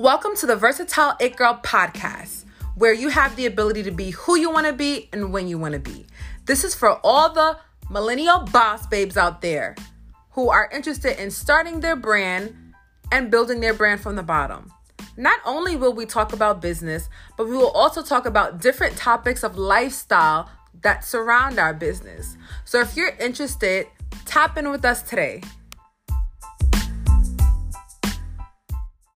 Welcome to the Versatile It Girl podcast, where you have the ability to be who you want to be and when you want to be. This is for all the millennial boss babes out there who are interested in starting their brand and building their brand from the bottom. Not only will we talk about business, but we will also talk about different topics of lifestyle that surround our business. So if you're interested, tap in with us today.